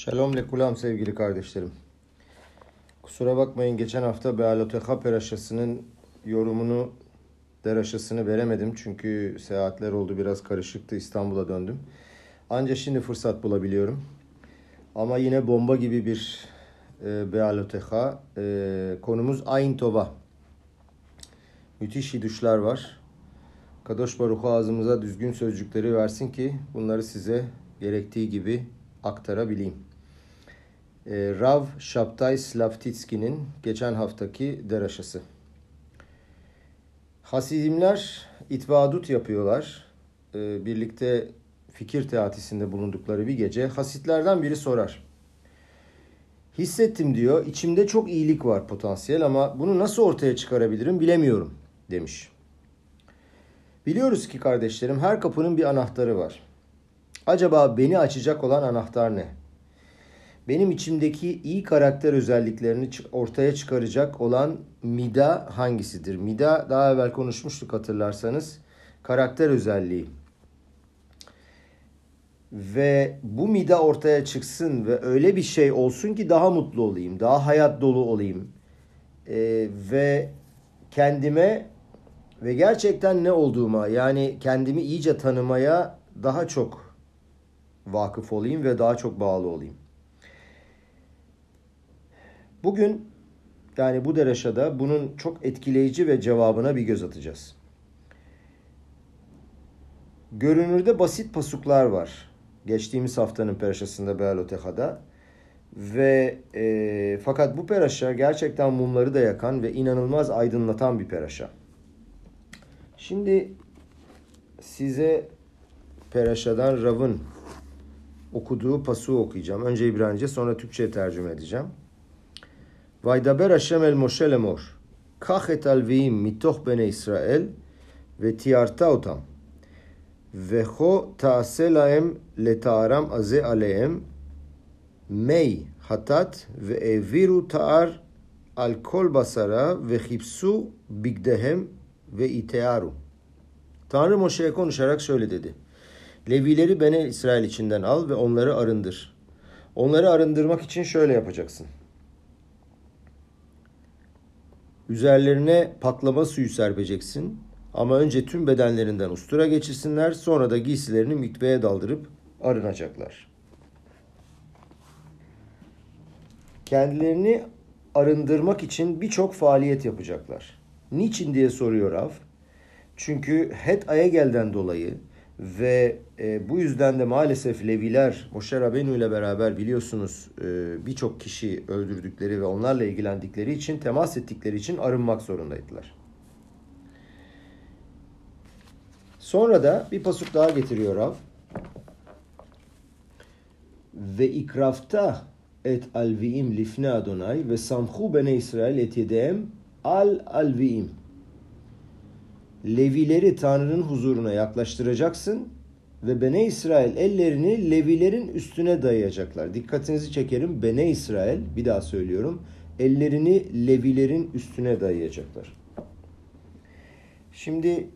Shalom lekulam sevgili kardeşlerim. Kusura bakmayın geçen hafta Bealoteha peraşasının yorumunu deraşasını veremedim. Çünkü seyahatler oldu biraz karışıktı İstanbul'a döndüm. Ancak şimdi fırsat bulabiliyorum. Ama yine bomba gibi bir e, Bealoteha. E, konumuz Ayn Tova. Müthiş idüşler var. Kadosh Baruch ağzımıza düzgün sözcükleri versin ki bunları size gerektiği gibi aktarabileyim. Ee, Rav Şaptay Slavtitski'nin geçen haftaki deraşası. Hasidimler itvadut yapıyorlar. Ee, birlikte fikir teatisinde bulundukları bir gece hasitlerden biri sorar. Hissettim diyor, içimde çok iyilik var potansiyel ama bunu nasıl ortaya çıkarabilirim bilemiyorum demiş. Biliyoruz ki kardeşlerim her kapının bir anahtarı var. Acaba beni açacak olan anahtar ne? Benim içimdeki iyi karakter özelliklerini ortaya çıkaracak olan mida hangisidir? Mida daha evvel konuşmuştuk hatırlarsanız. Karakter özelliği. Ve bu mida ortaya çıksın ve öyle bir şey olsun ki daha mutlu olayım, daha hayat dolu olayım. Ee, ve kendime ve gerçekten ne olduğuma yani kendimi iyice tanımaya daha çok vakıf olayım ve daha çok bağlı olayım. Bugün yani bu deraşada bunun çok etkileyici ve cevabına bir göz atacağız. Görünürde basit pasuklar var. Geçtiğimiz haftanın peraşasında Bealoteha'da. Ve e, fakat bu peraşa gerçekten mumları da yakan ve inanılmaz aydınlatan bir peraşa. Şimdi size peraşadan Rav'ın okuduğu pasuğu okuyacağım. Önce İbranice sonra Türkçe tercüme edeceğim. Lemor. Kach et alviim mitoch bene İsrael ve tiyarta otam. Ve ho taase lahem letaaram aze alehem mey hatat ve eviru taar al kol basara ve hipsu bigdehem ve itearu. Tanrı Moşe'ye konuşarak şöyle dedi. Levileri Bene İsrail içinden al ve onları arındır. Onları arındırmak için şöyle yapacaksın. Üzerlerine patlama suyu serpeceksin. Ama önce tüm bedenlerinden ustura geçirsinler. Sonra da giysilerini mikveye daldırıp arınacaklar. Kendilerini arındırmak için birçok faaliyet yapacaklar. Niçin diye soruyor Rav. Çünkü Het Ayegel'den dolayı ve e, bu yüzden de maalesef Leviler Moshe Rabenu ile beraber biliyorsunuz e, birçok kişi öldürdükleri ve onlarla ilgilendikleri için temas ettikleri için arınmak zorundaydılar. Sonra da bir pasuk daha getiriyor Rav. Ve ikrafta et alviim lifne Adonai ve samhu bene İsrail et yedem al alviim. Levileri Tanrı'nın huzuruna yaklaştıracaksın ve Bene İsrail ellerini Levilerin üstüne dayayacaklar. Dikkatinizi çekerim. Bene İsrail bir daha söylüyorum. Ellerini Levilerin üstüne dayayacaklar. Şimdi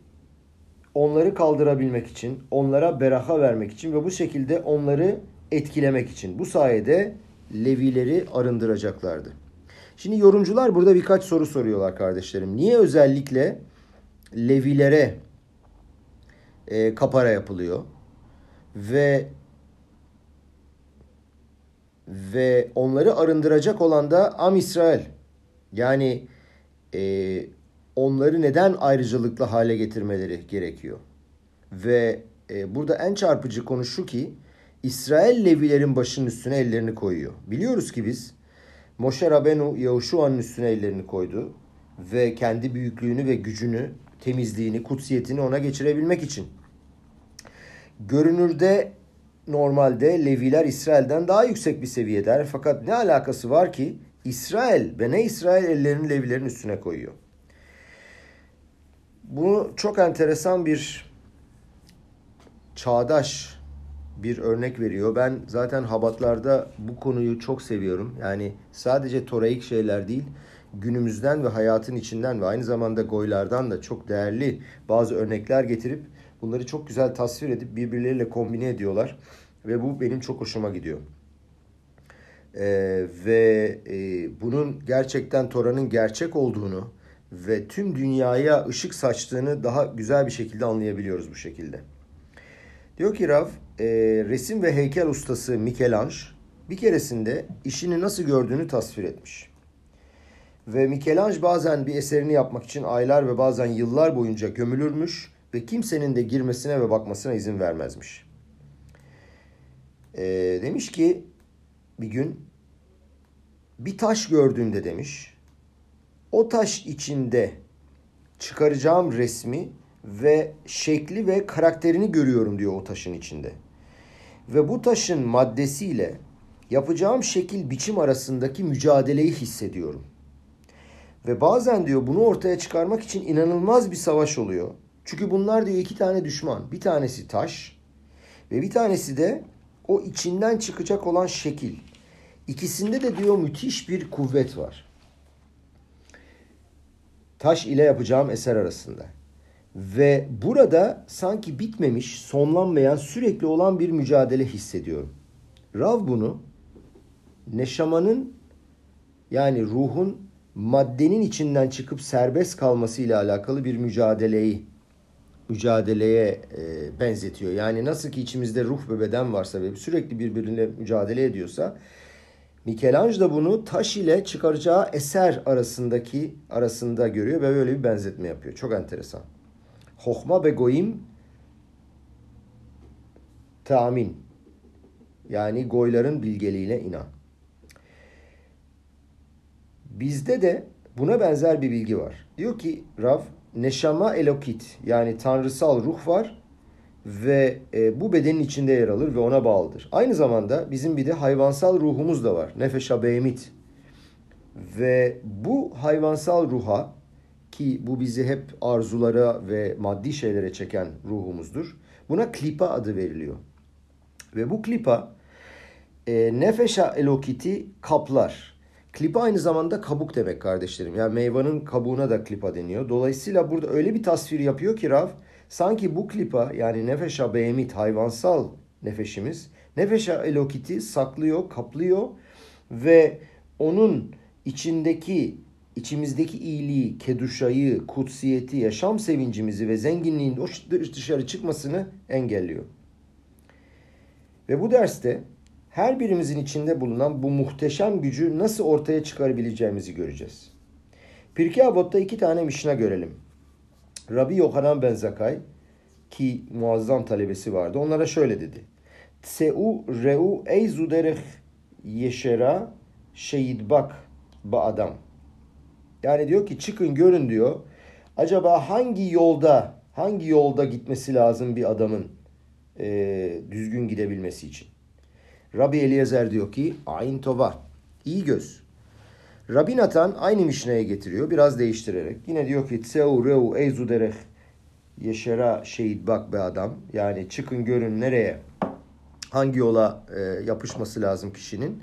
onları kaldırabilmek için, onlara beraha vermek için ve bu şekilde onları etkilemek için bu sayede Levileri arındıracaklardı. Şimdi yorumcular burada birkaç soru soruyorlar kardeşlerim. Niye özellikle Levilere e, kapara yapılıyor ve ve onları arındıracak olan da Am İsrail. Yani e, onları neden ayrıcalıklı hale getirmeleri gerekiyor. Ve e, burada en çarpıcı konu şu ki İsrail Levilerin başının üstüne ellerini koyuyor. Biliyoruz ki biz Moshe Rabenu Yahuşua'nın üstüne ellerini koydu ve kendi büyüklüğünü ve gücünü temizliğini, kutsiyetini ona geçirebilmek için. Görünürde normalde Leviler İsrail'den daha yüksek bir seviyedeler. Fakat ne alakası var ki İsrail ve ne İsrail ellerini Levilerin üstüne koyuyor. Bu çok enteresan bir çağdaş bir örnek veriyor. Ben zaten Habatlarda bu konuyu çok seviyorum. Yani sadece toraik şeyler değil, günümüzden ve hayatın içinden ve aynı zamanda goylardan da çok değerli bazı örnekler getirip bunları çok güzel tasvir edip birbirleriyle kombine ediyorlar. Ve bu benim çok hoşuma gidiyor. Ee, ve e, bunun gerçekten Tora'nın gerçek olduğunu ve tüm dünyaya ışık saçtığını daha güzel bir şekilde anlayabiliyoruz bu şekilde. Diyor ki Rav, e, resim ve heykel ustası Michelangelo bir keresinde işini nasıl gördüğünü tasvir etmiş. Ve Michelangelo bazen bir eserini yapmak için aylar ve bazen yıllar boyunca gömülürmüş ve kimsenin de girmesine ve bakmasına izin vermezmiş. E, demiş ki bir gün bir taş gördüğümde demiş o taş içinde çıkaracağım resmi ve şekli ve karakterini görüyorum diyor o taşın içinde. Ve bu taşın maddesiyle yapacağım şekil biçim arasındaki mücadeleyi hissediyorum. Ve bazen diyor bunu ortaya çıkarmak için inanılmaz bir savaş oluyor. Çünkü bunlar diyor iki tane düşman. Bir tanesi taş ve bir tanesi de o içinden çıkacak olan şekil. İkisinde de diyor müthiş bir kuvvet var. Taş ile yapacağım eser arasında. Ve burada sanki bitmemiş, sonlanmayan, sürekli olan bir mücadele hissediyorum. Rav bunu neşamanın yani ruhun maddenin içinden çıkıp serbest kalması ile alakalı bir mücadeleyi mücadeleye e, benzetiyor. Yani nasıl ki içimizde ruh ve beden varsa ve sürekli birbiriyle mücadele ediyorsa Michelangelo da bunu taş ile çıkaracağı eser arasındaki arasında görüyor ve böyle bir benzetme yapıyor. Çok enteresan. Hokma ve goyim tamin. Yani goyların bilgeliğine inan. Bizde de buna benzer bir bilgi var. Diyor ki Rav, neşama elokit yani tanrısal ruh var ve e, bu bedenin içinde yer alır ve ona bağlıdır. Aynı zamanda bizim bir de hayvansal ruhumuz da var. Nefeşa beymit. Ve bu hayvansal ruha ki bu bizi hep arzulara ve maddi şeylere çeken ruhumuzdur. Buna klipa adı veriliyor. Ve bu klipa e, nefeşa elokiti kaplar. Klipa aynı zamanda kabuk demek kardeşlerim. Yani meyvanın kabuğuna da klipa deniyor. Dolayısıyla burada öyle bir tasvir yapıyor ki Rav Sanki bu klipa yani nefeşa behemit hayvansal nefeşimiz nefeşa elokiti saklıyor, kaplıyor ve onun içindeki içimizdeki iyiliği, keduşayı, kutsiyeti, yaşam sevincimizi ve zenginliğin dışarı çıkmasını engelliyor. Ve bu derste her birimizin içinde bulunan bu muhteşem gücü nasıl ortaya çıkarabileceğimizi göreceğiz. Pirkei Avot'ta iki tane mişna görelim. Rabbi Yohanan ben Zakay ki muazzam talebesi vardı. Onlara şöyle dedi. Tseu reu eyzu derech yeşera şehidbak ba adam. Yani diyor ki çıkın görün diyor. Acaba hangi yolda hangi yolda gitmesi lazım bir adamın e, düzgün gidebilmesi için? Rabbi Eliezer diyor ki ayn tova iyi göz. Rabbi Nathan aynı mişneye getiriyor biraz değiştirerek. Yine diyor ki tseu reu eyzu derech yeşera şehit bak be adam. Yani çıkın görün nereye hangi yola e, yapışması lazım kişinin.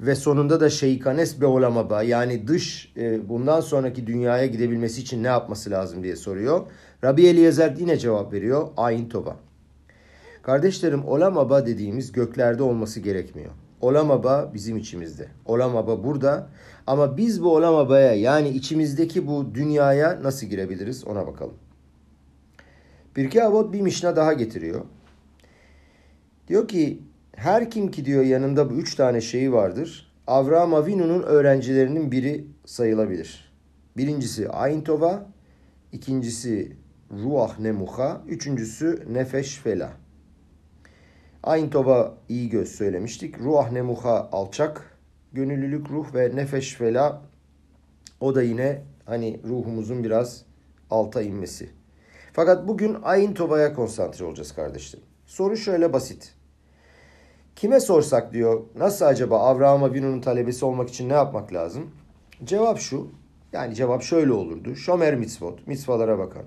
Ve sonunda da şeykanes be olamaba yani dış e, bundan sonraki dünyaya gidebilmesi için ne yapması lazım diye soruyor. Rabbi Eliezer yine cevap veriyor. Ayin toba. Kardeşlerim olamaba dediğimiz göklerde olması gerekmiyor. Olamaba bizim içimizde. Olamaba burada. Ama biz bu olamabaya yani içimizdeki bu dünyaya nasıl girebiliriz ona bakalım. Pirkei Avot bir mişna daha getiriyor. Diyor ki her kim ki diyor yanında bu üç tane şeyi vardır. Avraham Avinu'nun öğrencilerinin biri sayılabilir. Birincisi Ayn Tova, ikincisi Ruah Nemuha, üçüncüsü Nefeş Fela. Ayn Tova iyi göz söylemiştik. Ruah Nemuha alçak, gönüllülük ruh ve Nefeş Fela o da yine hani ruhumuzun biraz alta inmesi. Fakat bugün Ayn Toba'ya konsantre olacağız kardeşlerim. Soru şöyle basit. Kime sorsak diyor nasıl acaba Avraham Avinu'nun talebesi olmak için ne yapmak lazım? Cevap şu. Yani cevap şöyle olurdu. Şomer mitzvot, mitzvalara bakan.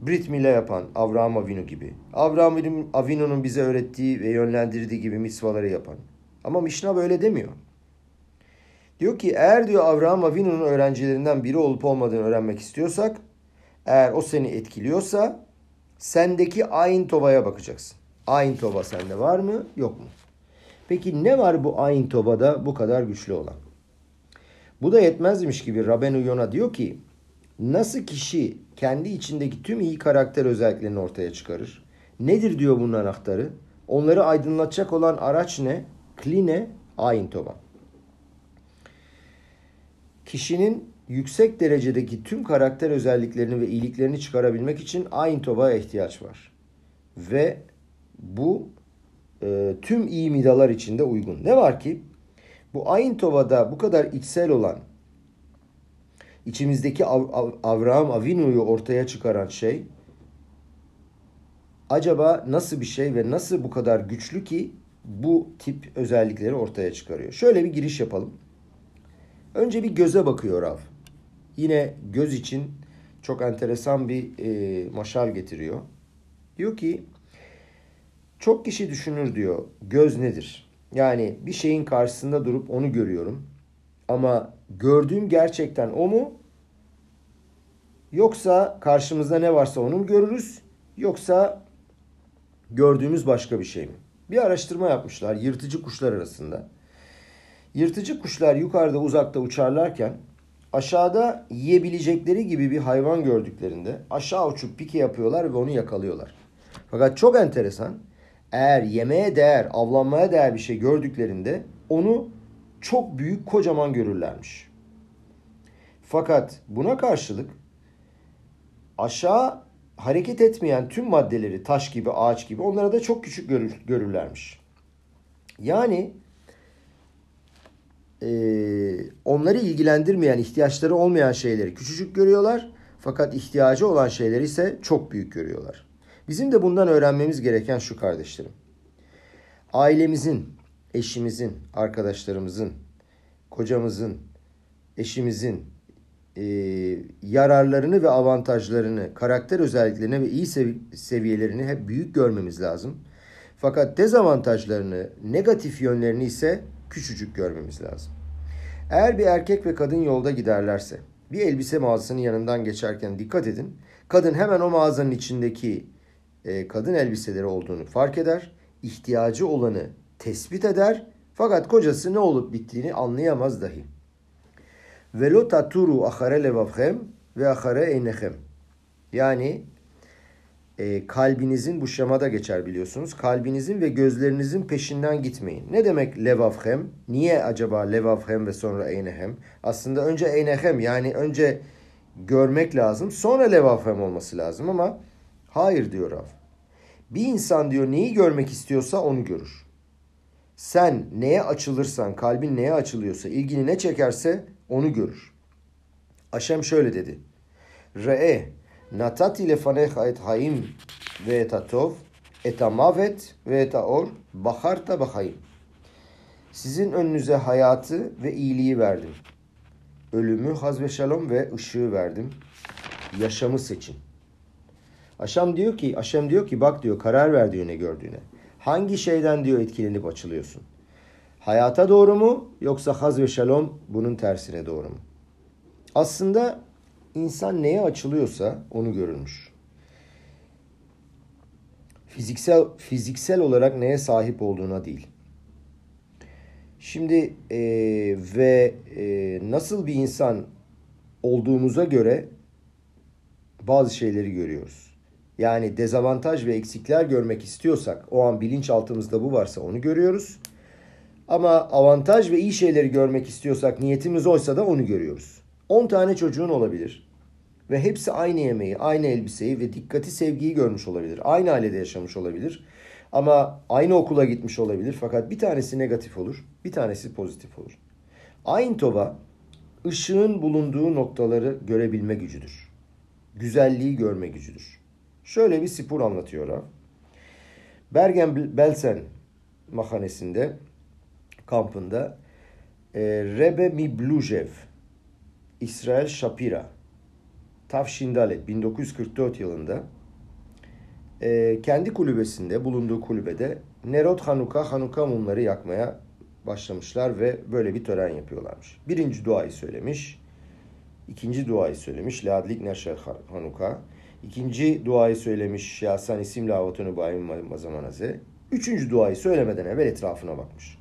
Brit mile yapan Avraham Avinu gibi. Avraham Avinu'nun bize öğrettiği ve yönlendirdiği gibi mitzvaları yapan. Ama Mishnah böyle demiyor. Diyor ki eğer diyor Avraham Avinu'nun öğrencilerinden biri olup olmadığını öğrenmek istiyorsak eğer o seni etkiliyorsa sendeki ayin tovaya bakacaksın. Ayin tova sende var mı yok mu? Peki ne var bu Ayin Toba'da bu kadar güçlü olan? Bu da yetmezmiş gibi Rabenu Yona diyor ki nasıl kişi kendi içindeki tüm iyi karakter özelliklerini ortaya çıkarır? Nedir diyor bunun anahtarı? Onları aydınlatacak olan araç ne? Kline Ayin Toba. Kişinin yüksek derecedeki tüm karakter özelliklerini ve iyiliklerini çıkarabilmek için Ayin Toba'ya ihtiyaç var. Ve bu e, tüm iyi midalar içinde uygun. Ne var ki bu Ayin Tova'da bu kadar içsel olan içimizdeki Av Av Avraham Avinu'yu ortaya çıkaran şey acaba nasıl bir şey ve nasıl bu kadar güçlü ki bu tip özellikleri ortaya çıkarıyor. Şöyle bir giriş yapalım. Önce bir göze bakıyor Rav. Yine göz için çok enteresan bir e, maşal getiriyor. Diyor ki çok kişi düşünür diyor göz nedir? Yani bir şeyin karşısında durup onu görüyorum. Ama gördüğüm gerçekten o mu? Yoksa karşımızda ne varsa onu mu görürüz? Yoksa gördüğümüz başka bir şey mi? Bir araştırma yapmışlar yırtıcı kuşlar arasında. Yırtıcı kuşlar yukarıda uzakta uçarlarken aşağıda yiyebilecekleri gibi bir hayvan gördüklerinde aşağı uçup pike yapıyorlar ve onu yakalıyorlar. Fakat çok enteresan eğer yemeğe değer, avlanmaya değer bir şey gördüklerinde onu çok büyük, kocaman görürlermiş. Fakat buna karşılık aşağı hareket etmeyen tüm maddeleri taş gibi, ağaç gibi onlara da çok küçük görür, görürlermiş. Yani e, onları ilgilendirmeyen, ihtiyaçları olmayan şeyleri küçücük görüyorlar. Fakat ihtiyacı olan şeyleri ise çok büyük görüyorlar. Bizim de bundan öğrenmemiz gereken şu kardeşlerim. Ailemizin, eşimizin, arkadaşlarımızın, kocamızın, eşimizin e, yararlarını ve avantajlarını, karakter özelliklerini ve iyi sevi- seviyelerini hep büyük görmemiz lazım. Fakat dezavantajlarını, negatif yönlerini ise küçücük görmemiz lazım. Eğer bir erkek ve kadın yolda giderlerse, bir elbise mağazasının yanından geçerken dikkat edin. Kadın hemen o mağazanın içindeki e, kadın elbiseleri olduğunu fark eder, ihtiyacı olanı tespit eder fakat kocası ne olup bittiğini anlayamaz dahi. Velo taturu ahare levavhem ve ahare eynehem. Yani e, kalbinizin bu şemada geçer biliyorsunuz. Kalbinizin ve gözlerinizin peşinden gitmeyin. Ne demek levavhem? Niye acaba levavhem ve sonra eynehem? Aslında önce eynehem yani önce görmek lazım sonra levavhem olması lazım ama hayır diyor Rav. Bir insan diyor neyi görmek istiyorsa onu görür. Sen neye açılırsan, kalbin neye açılıyorsa, ilgini ne çekerse onu görür. Aşem şöyle dedi. Re'e natati lefanecha et hayim ve et atov et amavet ve et aor baharta bahayim. Sizin önünüze hayatı ve iyiliği verdim. Ölümü, haz ve şalom ve ışığı verdim. Yaşamı seçin. Aşam diyor ki, Aşem diyor ki bak diyor karar ver gördüğüne. Hangi şeyden diyor etkilenip açılıyorsun? Hayata doğru mu yoksa haz ve şalom bunun tersine doğru mu? Aslında insan neye açılıyorsa onu görülmüş. Fiziksel fiziksel olarak neye sahip olduğuna değil. Şimdi e, ve e, nasıl bir insan olduğumuza göre bazı şeyleri görüyoruz. Yani dezavantaj ve eksikler görmek istiyorsak o an bilinçaltımızda bu varsa onu görüyoruz. Ama avantaj ve iyi şeyleri görmek istiyorsak niyetimiz oysa da onu görüyoruz. 10 tane çocuğun olabilir. Ve hepsi aynı yemeği, aynı elbiseyi ve dikkati, sevgiyi görmüş olabilir. Aynı ailede yaşamış olabilir. Ama aynı okula gitmiş olabilir. Fakat bir tanesi negatif olur, bir tanesi pozitif olur. Ayn Tova, ışığın bulunduğu noktaları görebilme gücüdür. Güzelliği görme gücüdür. Şöyle bir spor anlatıyor ha. Bergen-Belsen mahanesinde, kampında e, Rebe Miblujev, İsrail Shapira, Tavşindalet 1944 yılında e, kendi kulübesinde, bulunduğu kulübede Nerot Hanuka, Hanuka mumları yakmaya başlamışlar ve böyle bir tören yapıyorlarmış. Birinci duayı söylemiş, ikinci duayı söylemiş, Leadlik Neşer Hanuka. İkinci duayı söylemiş, Yasan isim lavatını bayim mazamanaze. Üçüncü duayı söylemeden evvel etrafına bakmış.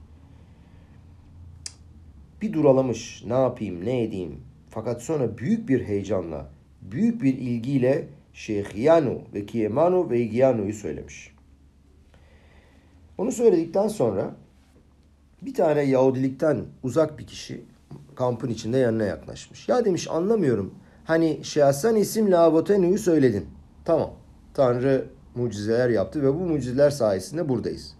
Bir duralamış. Ne yapayım, ne edeyim? Fakat sonra büyük bir heyecanla, büyük bir ilgiyle Şeyhiyanu ve Kiyemanu ve Igiyanu'yu söylemiş. Onu söyledikten sonra bir tane Yahudilikten uzak bir kişi kampın içinde yanına yaklaşmış. Ya demiş anlamıyorum. Hani Şehasan isim Labotenu'yu söyledin. Tamam. Tanrı mucizeler yaptı ve bu mucizeler sayesinde buradayız.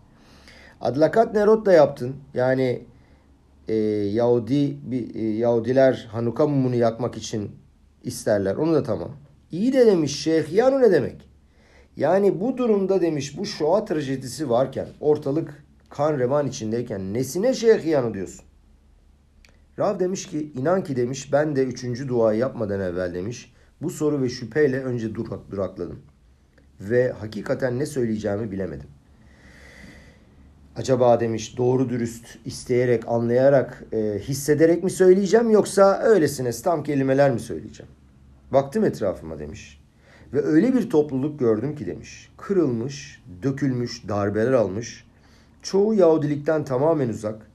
Adlakat Nerot da yaptın. Yani e, Yahudi e, Yahudiler Hanuka mumunu yakmak için isterler. Onu da tamam. İyi de demiş Şeyh Yanu ne demek? Yani bu durumda demiş bu Shoah trajedisi varken ortalık kan revan içindeyken nesine Şeyh Yanu diyorsun? Rav demiş ki inan ki demiş ben de üçüncü duayı yapmadan evvel demiş bu soru ve şüpheyle önce durak, durakladım. Ve hakikaten ne söyleyeceğimi bilemedim. Acaba demiş doğru dürüst isteyerek, anlayarak, e, hissederek mi söyleyeceğim yoksa öylesine tam kelimeler mi söyleyeceğim? Baktım etrafıma demiş. Ve öyle bir topluluk gördüm ki demiş. Kırılmış, dökülmüş, darbeler almış. Çoğu Yahudilikten tamamen uzak.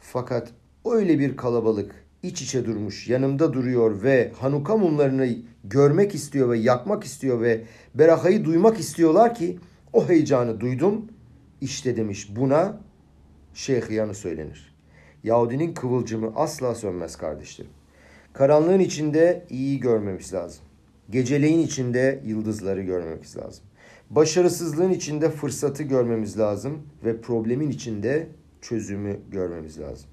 Fakat öyle bir kalabalık iç içe durmuş, yanımda duruyor ve Hanuka mumlarını görmek istiyor ve yakmak istiyor ve Beraha'yı duymak istiyorlar ki o heyecanı duydum. İşte demiş buna Şeyhiyanı söylenir. Yahudinin kıvılcımı asla sönmez kardeşlerim. Karanlığın içinde iyi görmemiz lazım. Geceleyin içinde yıldızları görmemiz lazım. Başarısızlığın içinde fırsatı görmemiz lazım ve problemin içinde çözümü görmemiz lazım.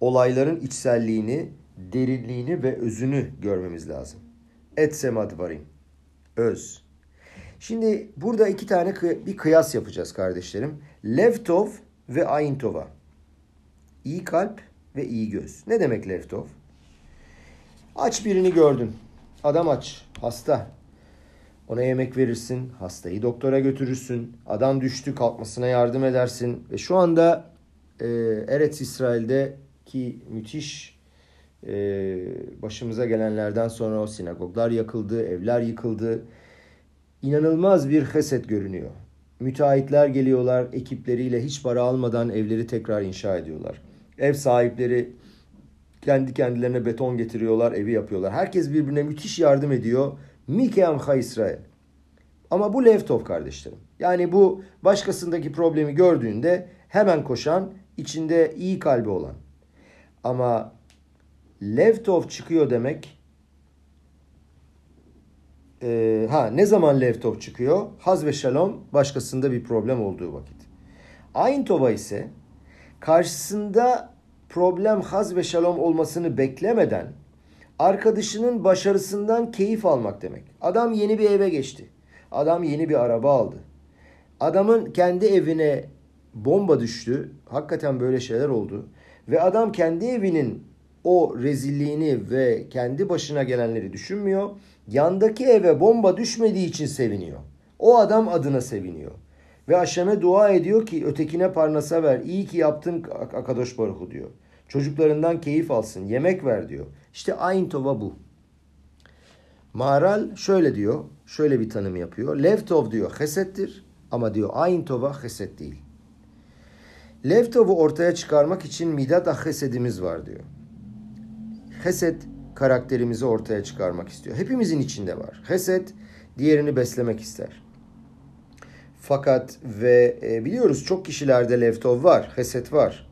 Olayların içselliğini, derinliğini ve özünü görmemiz lazım. Etsemad varim. Öz. Şimdi burada iki tane bir kıyas yapacağız kardeşlerim. Levtov ve Ayintova. İyi kalp ve iyi göz. Ne demek Levtov? Aç birini gördün. Adam aç, hasta. Ona yemek verirsin, hastayı doktora götürürsün. Adam düştü, kalkmasına yardım edersin. Ve şu anda e, Eretz İsrail'de ki müthiş e, başımıza gelenlerden sonra o sinagoglar yakıldı, evler yıkıldı. İnanılmaz bir heset görünüyor. Müteahhitler geliyorlar ekipleriyle hiç para almadan evleri tekrar inşa ediyorlar. Ev sahipleri kendi kendilerine beton getiriyorlar, evi yapıyorlar. Herkes birbirine müthiş yardım ediyor. Mike amha İsrail. Ama bu Levtov kardeşlerim. Yani bu başkasındaki problemi gördüğünde hemen koşan, içinde iyi kalbi olan. Ama Levtov çıkıyor demek e, ha ne zaman Levtov çıkıyor? Haz ve Shalom başkasında bir problem olduğu vakit. Ayntova ise karşısında problem haz ve şalom olmasını beklemeden arkadaşının başarısından keyif almak demek. Adam yeni bir eve geçti. Adam yeni bir araba aldı. Adamın kendi evine bomba düştü. Hakikaten böyle şeyler oldu. Ve adam kendi evinin o rezilliğini ve kendi başına gelenleri düşünmüyor. Yandaki eve bomba düşmediği için seviniyor. O adam adına seviniyor. Ve Aşem'e dua ediyor ki ötekine parnasa ver. İyi ki yaptın Akadosh Baruhu diyor. Çocuklarından keyif alsın. Yemek ver diyor. İşte Ayntova bu. Maral şöyle diyor. Şöyle bir tanım yapıyor. Levtov diyor hesettir. Ama diyor Ayntova heset değil. Levtov'u ortaya çıkarmak için midat hesedimiz var diyor. Heset karakterimizi ortaya çıkarmak istiyor. Hepimizin içinde var. Heset diğerini beslemek ister. Fakat ve e, biliyoruz çok kişilerde levtov var, heset var.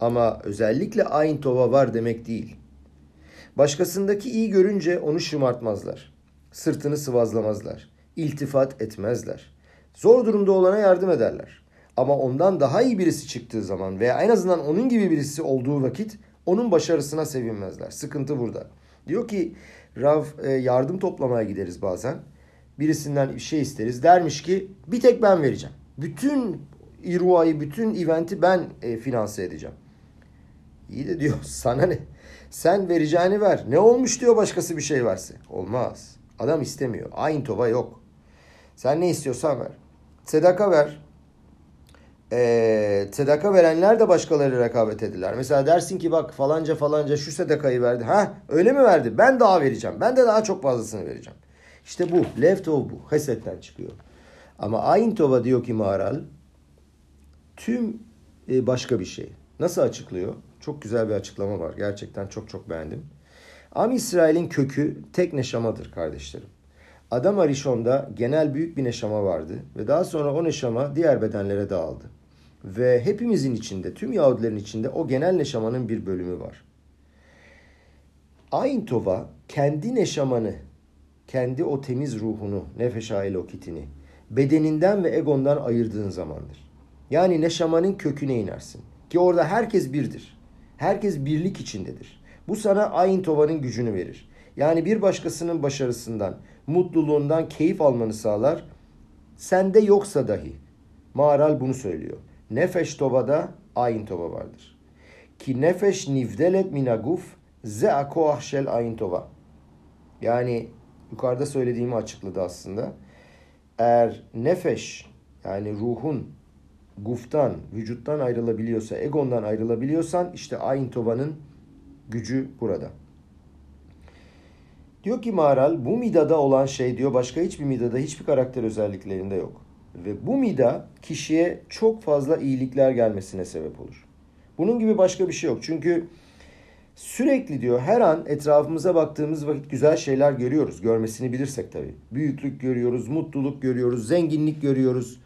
Ama özellikle ayin tova var demek değil. Başkasındaki iyi görünce onu şımartmazlar. Sırtını sıvazlamazlar. İltifat etmezler. Zor durumda olana yardım ederler. Ama ondan daha iyi birisi çıktığı zaman veya en azından onun gibi birisi olduğu vakit onun başarısına sevinmezler. Sıkıntı burada. Diyor ki Rav e, yardım toplamaya gideriz bazen. Birisinden bir şey isteriz. Dermiş ki bir tek ben vereceğim. Bütün İrua'yı, bütün eventi ben e, finanse edeceğim. İyi de diyor sana ne? Sen vereceğini ver. Ne olmuş diyor başkası bir şey verse. Olmaz. Adam istemiyor. Aynı tova yok. Sen ne istiyorsan ver. Sedaka ver. Ee, sedaka verenler de başkaları rekabet ediler. Mesela dersin ki bak falanca falanca şu sedakayı verdi. Ha öyle mi verdi? Ben daha vereceğim. Ben de daha çok fazlasını vereceğim. İşte bu. Leftov bu. Hesetten çıkıyor. Ama Ayntova diyor ki Maral tüm e, başka bir şey. Nasıl açıklıyor? Çok güzel bir açıklama var. Gerçekten çok çok beğendim. Am İsrail'in kökü tek neşamadır kardeşlerim. Adam Arishon'da genel büyük bir neşama vardı ve daha sonra o neşama diğer bedenlere dağıldı. Ve hepimizin içinde, tüm Yahudilerin içinde o genel neşamanın bir bölümü var. Ayn Tova kendi neşamanı, kendi o temiz ruhunu, nefeş okitini bedeninden ve egondan ayırdığın zamandır. Yani neşamanın köküne inersin. Ki orada herkes birdir. Herkes birlik içindedir. Bu sana Ayn Tova'nın gücünü verir. Yani bir başkasının başarısından, mutluluğundan keyif almanı sağlar. Sende yoksa dahi. Mağaral bunu söylüyor. Nefeş Tova'da Ayn Tova vardır. Ki nefeş nivdelet minaguf ze akoah shel Ayn Tova. Yani yukarıda söylediğimi açıkladı aslında. Eğer nefeş yani ruhun guftan, vücuttan ayrılabiliyorsa, egondan ayrılabiliyorsan işte Ayn Tova'nın gücü burada. Diyor ki Maral bu midada olan şey diyor başka hiçbir midada hiçbir karakter özelliklerinde yok. Ve bu mida kişiye çok fazla iyilikler gelmesine sebep olur. Bunun gibi başka bir şey yok. Çünkü sürekli diyor her an etrafımıza baktığımız vakit güzel şeyler görüyoruz. Görmesini bilirsek tabii. Büyüklük görüyoruz, mutluluk görüyoruz, zenginlik görüyoruz.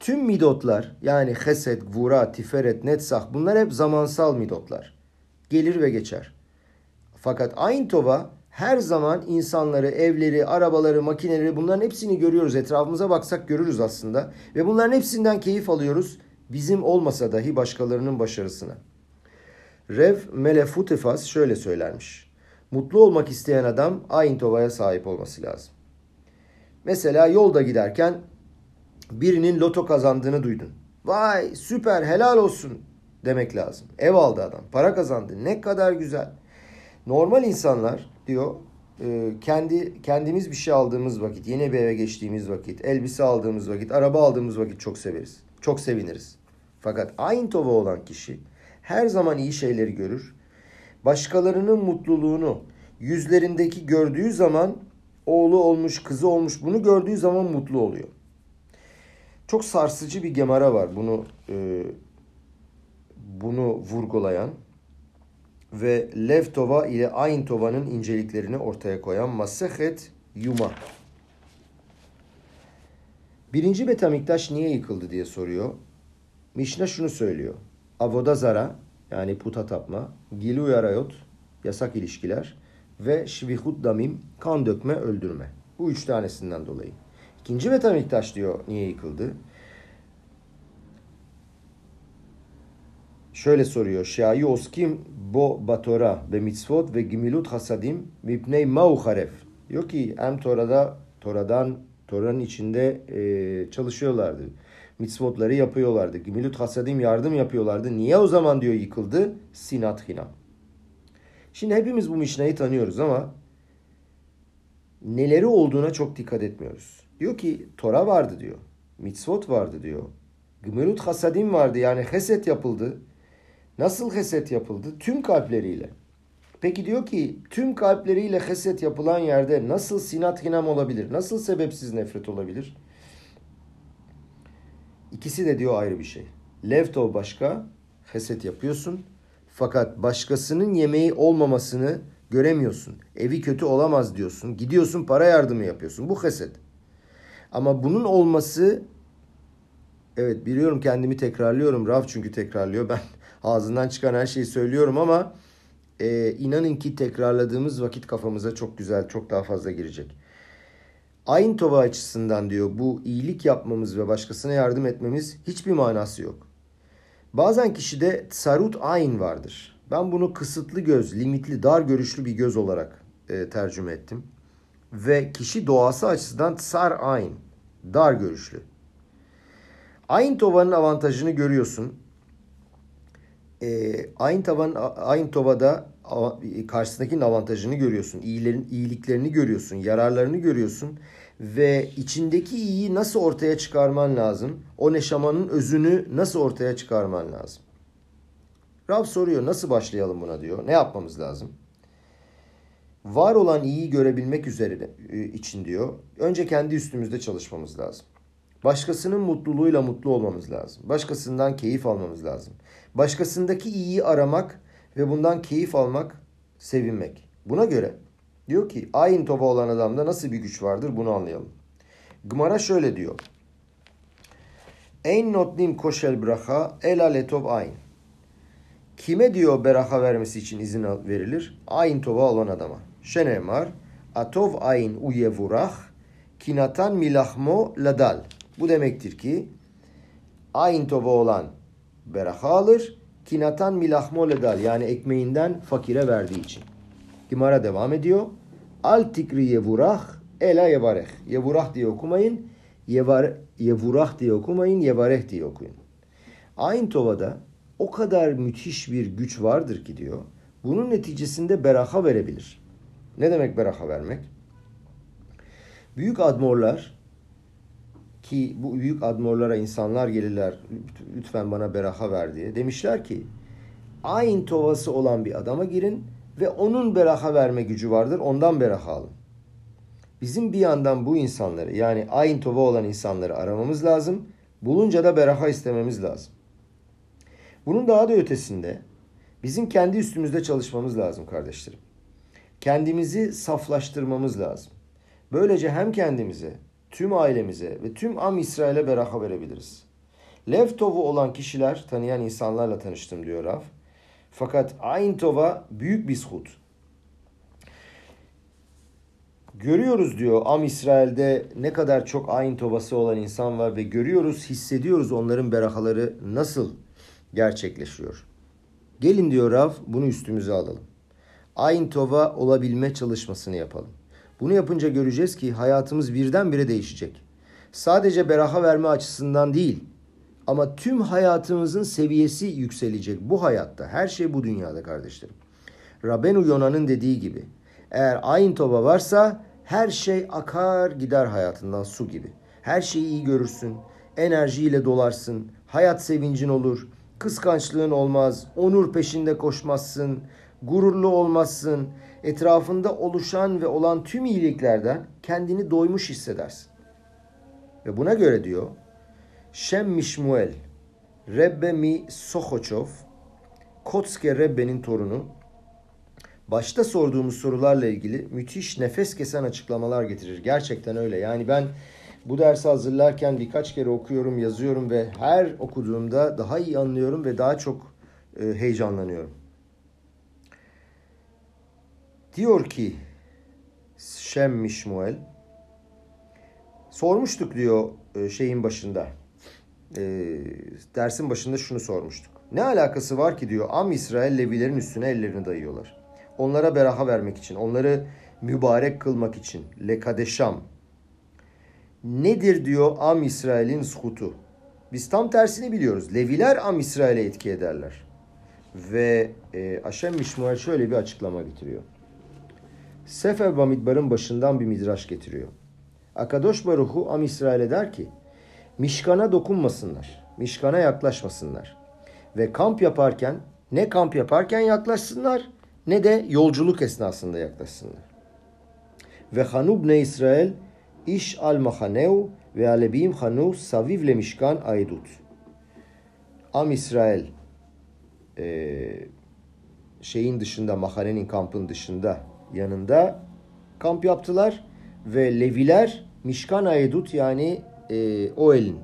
Tüm midotlar yani hesed, vura, tiferet, netzah bunlar hep zamansal midotlar. Gelir ve geçer. Fakat Ayn Tova her zaman insanları, evleri, arabaları, makineleri bunların hepsini görüyoruz. Etrafımıza baksak görürüz aslında. Ve bunların hepsinden keyif alıyoruz. Bizim olmasa dahi başkalarının başarısına. Rev Melefutifas şöyle söylermiş. Mutlu olmak isteyen adam Ayn Tova'ya sahip olması lazım. Mesela yolda giderken birinin loto kazandığını duydun. Vay süper helal olsun demek lazım. Ev aldı adam, para kazandı. Ne kadar güzel. Normal insanlar diyor e, kendi kendimiz bir şey aldığımız vakit, yeni bir eve geçtiğimiz vakit, elbise aldığımız vakit, araba aldığımız vakit çok severiz. Çok seviniriz. Fakat aynı tova olan kişi her zaman iyi şeyleri görür. Başkalarının mutluluğunu yüzlerindeki gördüğü zaman oğlu olmuş, kızı olmuş bunu gördüğü zaman mutlu oluyor. Çok sarsıcı bir gemara var bunu e, bunu vurgulayan ve Lev Tova ile Ayn Tova'nın inceliklerini ortaya koyan Masehet Yuma. Birinci Betamiktaş niye yıkıldı diye soruyor. Mişna şunu söylüyor. Avoda zara yani puta tapma, gilu yarayot yasak ilişkiler ve şvihut damim kan dökme öldürme. Bu üç tanesinden dolayı. İkinci Betamiktaş diyor niye yıkıldı? Şöyle soruyor. Şayi oskim bo batora ve mitzvot ve gimilut hasadim mipney mau haref. Diyor ki hem Tora'da Tora'dan Tora'nın içinde e, çalışıyorlardı. Mitzvotları yapıyorlardı. Gimilut hasadim yardım yapıyorlardı. Niye o zaman diyor yıkıldı? Sinat hinam. Şimdi hepimiz bu Mişna'yı tanıyoruz ama neleri olduğuna çok dikkat etmiyoruz. Diyor ki Tora vardı diyor. Mitzvot vardı diyor. Gmilut hasadim vardı yani heset yapıldı. Nasıl heset yapıldı? Tüm kalpleriyle. Peki diyor ki tüm kalpleriyle heset yapılan yerde nasıl sinat hinam olabilir? Nasıl sebepsiz nefret olabilir? İkisi de diyor ayrı bir şey. Levtov başka, heset yapıyorsun. Fakat başkasının yemeği olmamasını göremiyorsun. Evi kötü olamaz diyorsun. Gidiyorsun para yardımı yapıyorsun. Bu heset. Ama bunun olması evet biliyorum kendimi tekrarlıyorum. Raf çünkü tekrarlıyor. Ben ağzından çıkan her şeyi söylüyorum ama e, inanın ki tekrarladığımız vakit kafamıza çok güzel, çok daha fazla girecek. Ayn Tova açısından diyor bu iyilik yapmamız ve başkasına yardım etmemiz hiçbir manası yok. Bazen kişide sarut ayn vardır. Ben bunu kısıtlı göz, limitli, dar görüşlü bir göz olarak e, tercüme ettim. Ve kişi doğası açısından tsar ayn, dar görüşlü. Ayn Tova'nın avantajını görüyorsun e, aynı tavan aynı tovada karşısındakinin avantajını görüyorsun. iyilerin iyiliklerini görüyorsun, yararlarını görüyorsun ve içindeki iyiyi nasıl ortaya çıkarman lazım? O neşamanın özünü nasıl ortaya çıkarman lazım? Rab soruyor nasıl başlayalım buna diyor. Ne yapmamız lazım? Var olan iyiyi görebilmek üzere e, için diyor. Önce kendi üstümüzde çalışmamız lazım. Başkasının mutluluğuyla mutlu olmamız lazım. Başkasından keyif almamız lazım. Başkasındaki iyiyi aramak ve bundan keyif almak, sevinmek. Buna göre diyor ki ayin tova olan adamda nasıl bir güç vardır bunu anlayalım. Gmara şöyle diyor. Ein notnim koşel braha ela letov ayn. Kime diyor beraha vermesi için izin verilir? Ayin tova olan adama. Şenemar atov ayin uyevurah kinatan milahmo ladal. Bu demektir ki ayin tova olan beraha alır. Kinatan milahmo ladal yani ekmeğinden fakire verdiği için. Gimara devam ediyor. Al tikri yevurah ela yevareh. Yevurah diye okumayın. Yevar, yevurah diye okumayın. Yevareh diye okuyun. Ayin Tova'da o kadar müthiş bir güç vardır ki diyor. Bunun neticesinde beraha verebilir. Ne demek beraha vermek? Büyük admorlar ki bu büyük admorlara insanlar gelirler lütfen bana beraha ver diye. Demişler ki ayin tovası olan bir adama girin ve onun beraha verme gücü vardır ondan beraha alın. Bizim bir yandan bu insanları yani ayin tova olan insanları aramamız lazım. Bulunca da beraha istememiz lazım. Bunun daha da ötesinde bizim kendi üstümüzde çalışmamız lazım kardeşlerim. Kendimizi saflaştırmamız lazım. Böylece hem kendimize, tüm ailemize ve tüm Am İsrail'e beraha verebiliriz. Lev tovu olan kişiler tanıyan insanlarla tanıştım diyor Raf. Fakat Ayn Tova büyük bir shut. Görüyoruz diyor Am İsrail'de ne kadar çok Ayn Tovası olan insan var ve görüyoruz, hissediyoruz onların berahaları nasıl gerçekleşiyor. Gelin diyor Rav bunu üstümüze alalım. Ayn Tova olabilme çalışmasını yapalım. Bunu yapınca göreceğiz ki hayatımız birdenbire değişecek. Sadece beraha verme açısından değil ama tüm hayatımızın seviyesi yükselecek bu hayatta. Her şey bu dünyada kardeşlerim. Rabenu Yona'nın dediği gibi eğer Ayn Tova varsa her şey akar gider hayatından su gibi. Her şeyi iyi görürsün, enerjiyle dolarsın, hayat sevincin olur, kıskançlığın olmaz, onur peşinde koşmazsın, gururlu olmazsın, etrafında oluşan ve olan tüm iyiliklerden kendini doymuş hissedersin. Ve buna göre diyor, Şem Mişmuel, Rebbe mi Sohoçov, Kotske Rebbe'nin torunu, başta sorduğumuz sorularla ilgili müthiş nefes kesen açıklamalar getirir. Gerçekten öyle. Yani ben bu dersi hazırlarken birkaç kere okuyorum, yazıyorum ve her okuduğumda daha iyi anlıyorum ve daha çok e, heyecanlanıyorum. Diyor ki Şem Mişmuel sormuştuk diyor e, şeyin başında. E, dersin başında şunu sormuştuk. Ne alakası var ki diyor Am İsrail Levilerin üstüne ellerini dayıyorlar. Onlara beraha vermek için, onları mübarek kılmak için. Lekadeşam. Nedir diyor Am İsrail'in skutu? Biz tam tersini biliyoruz. Leviler Am İsrail'e etki ederler. Ve e, Aşem Mişmuel şöyle bir açıklama getiriyor. Sefer Bamidbar'ın başından bir midraş getiriyor. Akadosh Baruhu Am İsrail'e der ki, Mişkan'a dokunmasınlar, Mişkan'a yaklaşmasınlar. Ve kamp yaparken, ne kamp yaparken yaklaşsınlar, ne de yolculuk esnasında yaklaşsınlar. Ve Hanub ne İsrail, iş al mahaneu ve alebim hanu saviv le mişkan aydut. Am İsrail e, şeyin dışında, mahanenin kampın dışında yanında kamp yaptılar ve Leviler Mişkan Aydut yani e, o elin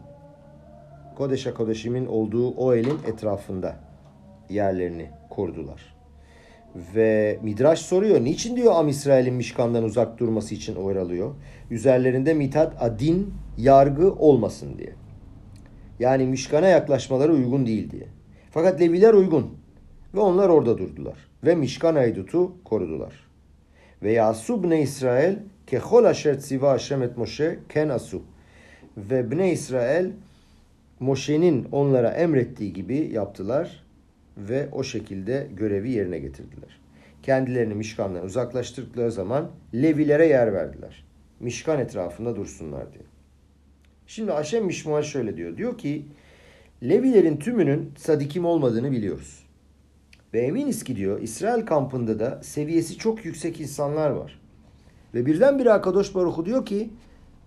Kodeşa Kodeşim'in olduğu o elin etrafında yerlerini korudular. Ve Midraş soruyor. Niçin diyor Am İsrail'in Mişkan'dan uzak durması için oyralıyor? Üzerlerinde mitat adin yargı olmasın diye. Yani Mişkan'a yaklaşmaları uygun değil diye. Fakat Leviler uygun. Ve onlar orada durdular. Ve Mişkan Aydut'u korudular. Ve yasu bne İsrail kehol aşer tziva Hashem et Moshe ken asu. Ve bne İsrail Moşe'nin onlara emrettiği gibi yaptılar ve o şekilde görevi yerine getirdiler. Kendilerini Mişkan'dan uzaklaştırdıkları zaman Levilere yer verdiler. Mişkan etrafında dursunlar diye. Şimdi Aşem Mişmuel şöyle diyor. Diyor ki Levilerin tümünün sadikim olmadığını biliyoruz. Ve eminiz ki diyor İsrail kampında da seviyesi çok yüksek insanlar var. Ve birdenbire Akadosh Baruchu diyor ki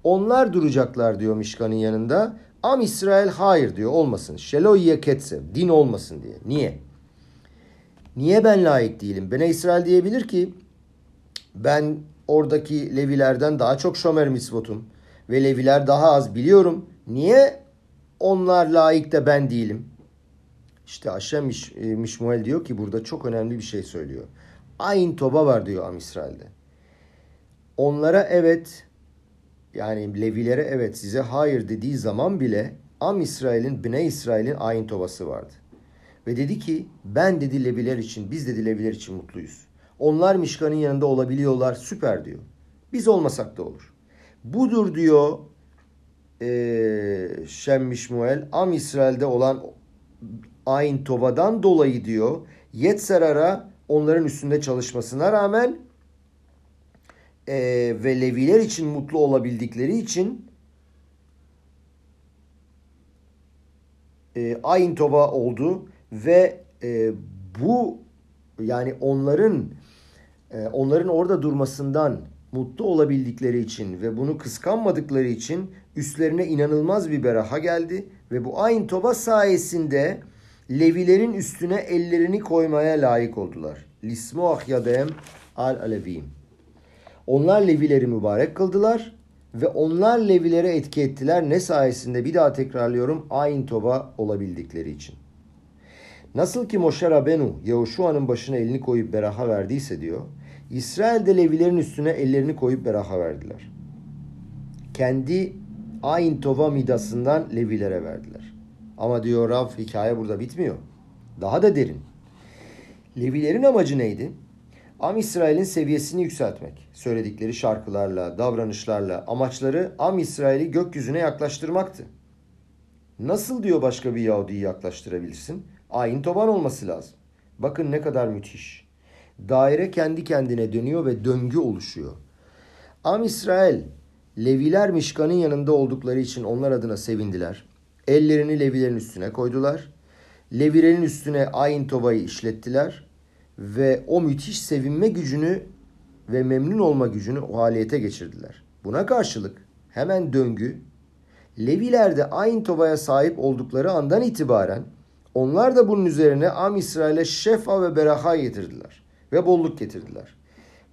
Onlar duracaklar diyor Mişkan'ın yanında. Am İsrail hayır diyor olmasın. Şelo yeketse din olmasın diye. Niye? Niye ben layık değilim? Bene İsrail diyebilir ki ben oradaki Levilerden daha çok şomer mitzvotum ve Leviler daha az biliyorum. Niye onlar layık da ben değilim? İşte Aşem Miş, e, Mişmuel diyor ki burada çok önemli bir şey söylüyor. Ayn Toba var diyor Am İsrail'de. Onlara evet yani Levilere evet size hayır dediği zaman bile Am İsrail'in, Bine İsrail'in Ayn Tobası vardı. Ve dedi ki ben dedi Leviler için, biz dedi Leviler için mutluyuz. Onlar Mişkan'ın yanında olabiliyorlar süper diyor. Biz olmasak da olur. Budur diyor e, Şem Mişmuel Am İsrail'de olan Ayn Tova'dan dolayı diyor Yetzerar'a onların üstünde çalışmasına rağmen e, ve Leviler için mutlu olabildikleri için e, Ayn Tova oldu ve e, bu yani onların e, onların orada durmasından mutlu olabildikleri için ve bunu kıskanmadıkları için üstlerine inanılmaz bir beraha geldi ve bu Ayn Tova sayesinde Levilerin üstüne ellerini koymaya layık oldular. Lismoah yadem al alevim. Onlar Levileri mübarek kıldılar ve onlar Levilere etki ettiler. Ne sayesinde bir daha tekrarlıyorum Ayn Tova olabildikleri için. Nasıl ki Moşe Rabenu Yahuşua'nın başına elini koyup beraha verdiyse diyor. İsrail'de Levilerin üstüne ellerini koyup beraha verdiler. Kendi Ayn Tova midasından Levilere verdiler. Ama diyor Rav hikaye burada bitmiyor. Daha da derin. Levilerin amacı neydi? Am İsrail'in seviyesini yükseltmek. Söyledikleri şarkılarla, davranışlarla amaçları Am İsrail'i gökyüzüne yaklaştırmaktı. Nasıl diyor başka bir Yahudi'yi yaklaştırabilirsin? Ayin toban olması lazım. Bakın ne kadar müthiş. Daire kendi kendine dönüyor ve döngü oluşuyor. Am İsrail, Leviler Mişkan'ın yanında oldukları için onlar adına sevindiler. Ellerini Levilerin üstüne koydular. Levilerin üstüne Ayin Tova'yı işlettiler ve o müthiş sevinme gücünü ve memnun olma gücünü o haliyete geçirdiler. Buna karşılık hemen döngü Leviler de Ayin Tova'ya sahip oldukları andan itibaren onlar da bunun üzerine Am İsrail'e şefa ve beraha getirdiler ve bolluk getirdiler.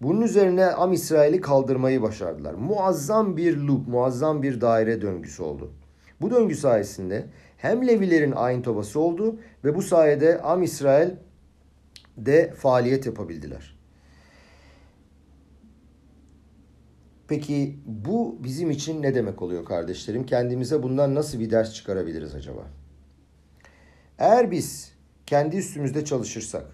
Bunun üzerine Am İsrail'i kaldırmayı başardılar. Muazzam bir loop, muazzam bir daire döngüsü oldu. Bu döngü sayesinde hem Levilerin ayin tobası oldu ve bu sayede Am İsrail de faaliyet yapabildiler. Peki bu bizim için ne demek oluyor kardeşlerim? Kendimize bundan nasıl bir ders çıkarabiliriz acaba? Eğer biz kendi üstümüzde çalışırsak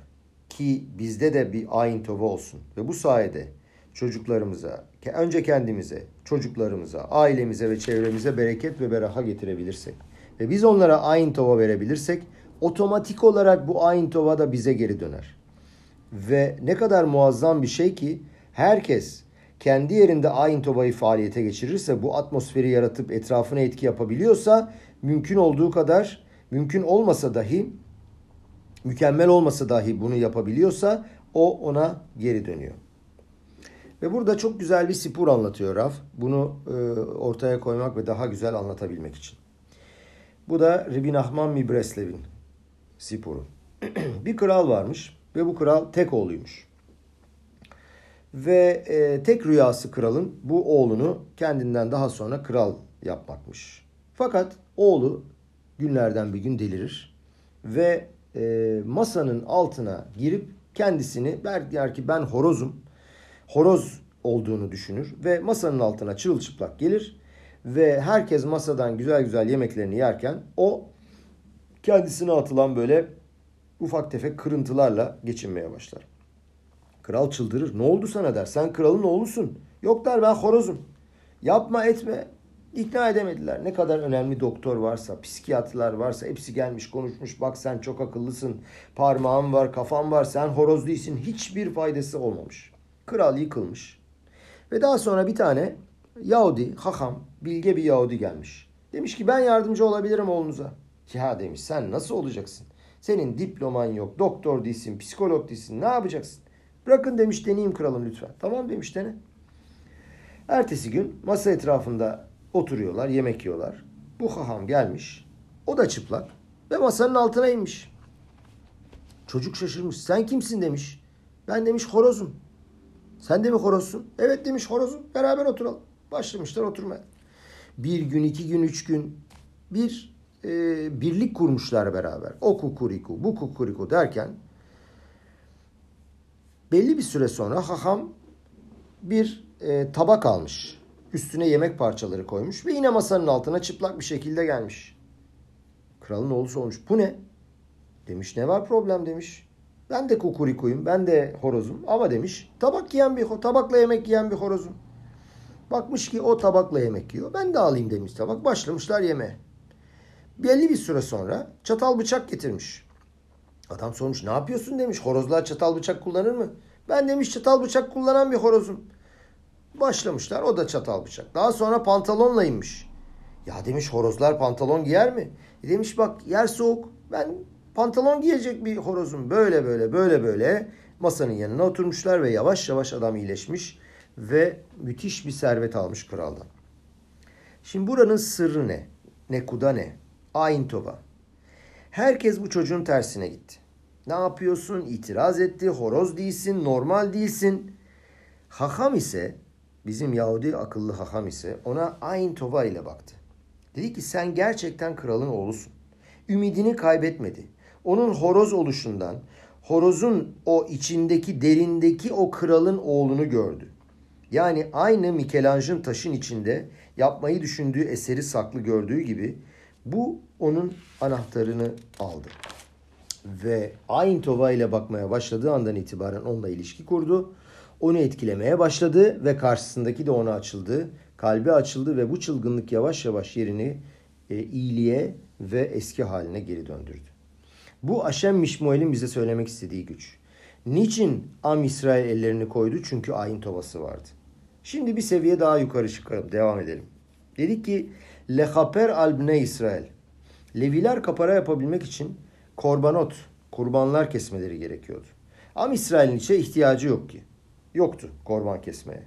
ki bizde de bir ayin tova olsun ve bu sayede çocuklarımıza, önce kendimize, çocuklarımıza, ailemize ve çevremize bereket ve beraha getirebilirsek ve biz onlara ayin tova verebilirsek otomatik olarak bu ayin tova da bize geri döner. Ve ne kadar muazzam bir şey ki herkes kendi yerinde ayin tobayı faaliyete geçirirse bu atmosferi yaratıp etrafına etki yapabiliyorsa mümkün olduğu kadar mümkün olmasa dahi mükemmel olmasa dahi bunu yapabiliyorsa o ona geri dönüyor. Ve burada çok güzel bir sipur anlatıyor Raf. Bunu e, ortaya koymak ve daha güzel anlatabilmek için. Bu da Rabbi Nahman Mibreslev'in sipuru. bir kral varmış ve bu kral tek oğluymuş. Ve e, tek rüyası kralın bu oğlunu kendinden daha sonra kral yapmakmış. Fakat oğlu günlerden bir gün delirir ve e, masanın altına girip kendisini der ki ben horozum, horoz olduğunu düşünür ve masanın altına çırılçıplak gelir ve herkes masadan güzel güzel yemeklerini yerken o kendisine atılan böyle ufak tefek kırıntılarla geçinmeye başlar. Kral çıldırır. Ne oldu sana der. Sen kralın oğlusun. Yok der ben horozum. Yapma etme. İkna edemediler. Ne kadar önemli doktor varsa, psikiyatrlar varsa hepsi gelmiş konuşmuş. Bak sen çok akıllısın. Parmağın var, kafan var. Sen horoz değilsin. Hiçbir faydası olmamış. Kral yıkılmış. Ve daha sonra bir tane Yahudi, hakam, bilge bir Yahudi gelmiş. Demiş ki ben yardımcı olabilirim oğlunuza. Ya demiş sen nasıl olacaksın? Senin diploman yok, doktor değilsin, psikolog değilsin. Ne yapacaksın? Bırakın demiş deneyeyim kralım lütfen. Tamam demiş dene. Ertesi gün masa etrafında Oturuyorlar, yemek yiyorlar. Bu haham gelmiş. O da çıplak ve masanın altına inmiş. Çocuk şaşırmış. Sen kimsin demiş. Ben demiş horozum. Sen de mi horozsun? Evet demiş horozum. Beraber oturalım. Başlamışlar oturmaya. Bir gün, iki gün, üç gün bir e, birlik kurmuşlar beraber. O kukuriku, bu kukuriku derken belli bir süre sonra haham bir e, tabak almış. Üstüne yemek parçaları koymuş ve yine masanın altına çıplak bir şekilde gelmiş. Kralın oğlu sormuş. Bu ne? Demiş ne var problem demiş. Ben de kukurikuyum, ben de horozum. Ama demiş tabak yiyen bir, tabakla yemek yiyen bir horozum. Bakmış ki o tabakla yemek yiyor. Ben de alayım demiş tabak. Başlamışlar yemeğe. Belli bir süre sonra çatal bıçak getirmiş. Adam sormuş ne yapıyorsun demiş. Horozlar çatal bıçak kullanır mı? Ben demiş çatal bıçak kullanan bir horozum. Başlamışlar o da çatal bıçak. Daha sonra pantolonla inmiş. Ya demiş horozlar pantolon giyer mi? E demiş bak yer soğuk. Ben pantolon giyecek bir horozum. Böyle böyle böyle böyle masanın yanına oturmuşlar ve yavaş yavaş adam iyileşmiş ve müthiş bir servet almış kraldan. Şimdi buranın sırrı ne? Nekuda ne? Ayin Tova. Herkes bu çocuğun tersine gitti. Ne yapıyorsun? İtiraz etti. Horoz değilsin, normal değilsin. Haham ise, bizim Yahudi akıllı haham ise ona Ayin Tova ile baktı. Dedi ki sen gerçekten kralın oğlusun. Ümidini kaybetmedi. Onun horoz oluşundan, horozun o içindeki, derindeki o kralın oğlunu gördü. Yani aynı Michelangelo'nun taşın içinde yapmayı düşündüğü eseri saklı gördüğü gibi bu onun anahtarını aldı. Ve Ayn Tova ile bakmaya başladığı andan itibaren onunla ilişki kurdu. Onu etkilemeye başladı ve karşısındaki de ona açıldı. Kalbi açıldı ve bu çılgınlık yavaş yavaş yerini e, iyiliğe ve eski haline geri döndürdü. Bu Aşem Mişmuel'in bize söylemek istediği güç. Niçin Am İsrail ellerini koydu? Çünkü ayin tovası vardı. Şimdi bir seviye daha yukarı çıkalım. Devam edelim. Dedik ki Lehaper albne İsrail. Leviler kapara yapabilmek için korbanot, kurbanlar kesmeleri gerekiyordu. Am İsrail'in içe ihtiyacı yok ki. Yoktu korban kesmeye.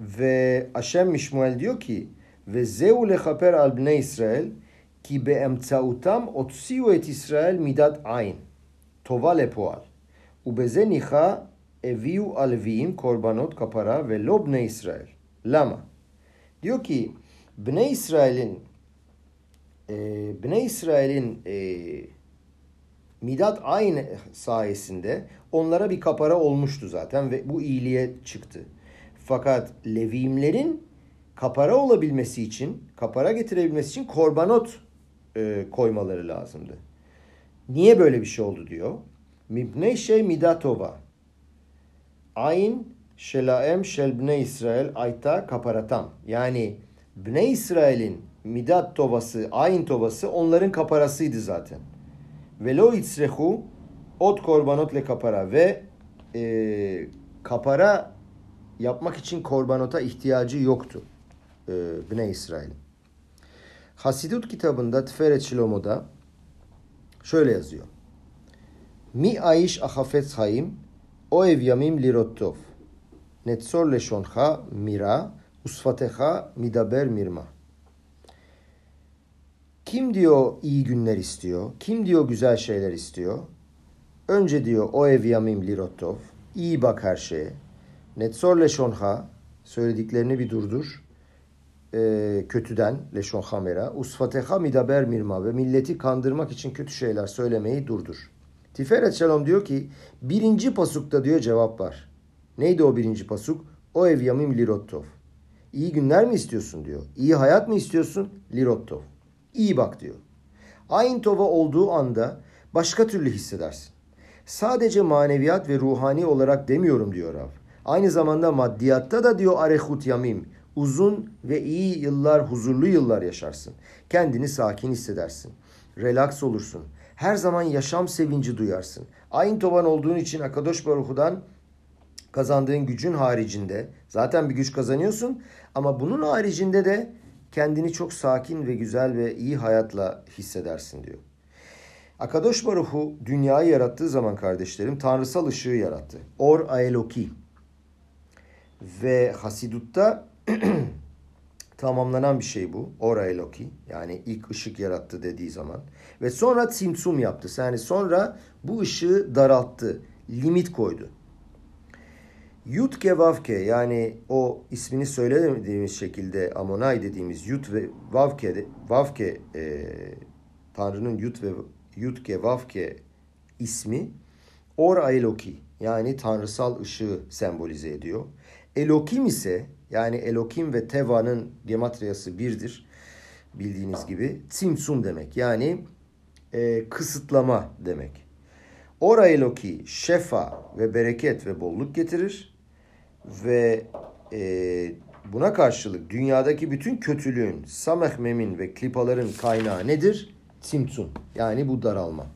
Ve Aşem Mişmuel diyor ki ve zeu lehaper albne İsrail ki beemtsautam otsiu et İsrail midat ayn. Tova lepoal. Ubeze niha eviu alviim korbanot kapara ve lobne İsrail. Lama. Diyor ki Bne İsrail'in e, Bne İsrail'in e, Midat aynı sayesinde onlara bir kapara olmuştu zaten ve bu iyiliğe çıktı. Fakat Levimlerin kapara olabilmesi için, kapara getirebilmesi için korbanot e, koymaları lazımdı. Niye böyle bir şey oldu diyor. Mibne şey midatova. Ayn şelaem şelbne İsrail ayta kaparatam. Yani Bne İsrail'in midat tovası, ayn tovası onların kaparasıydı zaten. Ve lo itzrehu ot korbanotle kapara ve e, kapara yapmak için korbanota ihtiyacı yoktu e, Bne İsrail'in. Hasidut kitabında Tiferet Şilomo'da şöyle yazıyor. Mi aish ahafetz hayim o ev yamim lirottov. Netzor leşonha mira usfateha midaber mirma. Kim diyor iyi günler istiyor? Kim diyor güzel şeyler istiyor? Önce diyor o ev yamim lirottov. İyi bak her şeye. Netzor leşonha söylediklerini bir durdur e, kötüden leşon hamera usfateha midaber mirma ve milleti kandırmak için kötü şeyler söylemeyi durdur. Tiferet Shalom diyor ki birinci pasukta diyor cevap var. Neydi o birinci pasuk? O ev yamim lirottov. İyi günler mi istiyorsun diyor. İyi hayat mı istiyorsun? Lirottov. İyi bak diyor. Ayin tova olduğu anda başka türlü hissedersin. Sadece maneviyat ve ruhani olarak demiyorum diyor Rav. Aynı zamanda maddiyatta da diyor arehut yamim uzun ve iyi yıllar, huzurlu yıllar yaşarsın. Kendini sakin hissedersin. Relax olursun. Her zaman yaşam sevinci duyarsın. Aynı toban olduğun için Akadosh Baruhu'dan kazandığın gücün haricinde zaten bir güç kazanıyorsun ama bunun haricinde de kendini çok sakin ve güzel ve iyi hayatla hissedersin diyor. Akadosh Baruhu dünyayı yarattığı zaman kardeşlerim tanrısal ışığı yarattı. Or Aeloki. Ve Hasidut'ta tamamlanan bir şey bu. Ora Eloki. Yani ilk ışık yarattı dediği zaman. Ve sonra Tsimtsum yaptı. Yani sonra bu ışığı daralttı. Limit koydu. Yutke Vavke yani o ismini söylemediğimiz şekilde Amonay dediğimiz Yut ve Vavke, Vavke e, Tanrı'nın Yut ve Yutke Vavke ismi Or Eloki yani tanrısal ışığı sembolize ediyor. Elokim ise yani Elokim ve Teva'nın gematriyası birdir. Bildiğiniz gibi Tsimsum demek yani e, kısıtlama demek. Ora Eloki şefa ve bereket ve bolluk getirir ve e, buna karşılık dünyadaki bütün kötülüğün, samehmemin ve klipaların kaynağı nedir? Tsimtsum yani bu daralma.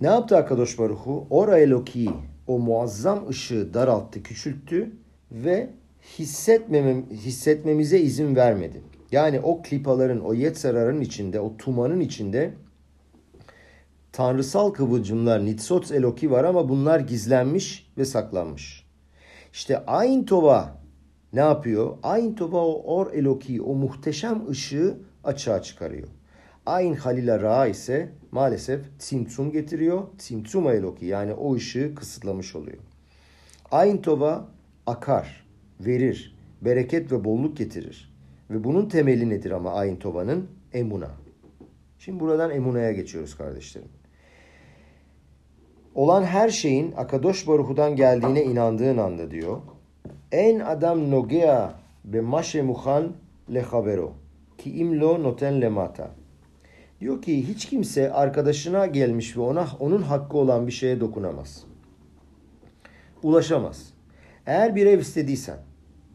Ne yaptı Akadosh Baruhu? Ora Eloki o muazzam ışığı daralttı, küçülttü ve hissetmemem, hissetmemize izin vermedi. Yani o klipaların, o yetzerarın içinde, o tumanın içinde tanrısal kıvılcımlar, nitsot eloki var ama bunlar gizlenmiş ve saklanmış. İşte Ain Tova ne yapıyor? Ain Tova o or eloki, o muhteşem ışığı açığa çıkarıyor. Ayn Halila Ra ise maalesef Tsimtsum getiriyor. Tsimtsuma Eloki yani o ışığı kısıtlamış oluyor. Ayn Tova akar, verir, bereket ve bolluk getirir. Ve bunun temeli nedir ama Ayn Tova'nın? Emuna. Şimdi buradan Emuna'ya geçiyoruz kardeşlerim. Olan her şeyin Akadosh Baruhu'dan geldiğine inandığın anda diyor. En adam nogea be maşe muhan lechavero ki imlo noten lemata. Diyor ki hiç kimse arkadaşına gelmiş ve ona onun hakkı olan bir şeye dokunamaz. Ulaşamaz. Eğer bir ev istediysen,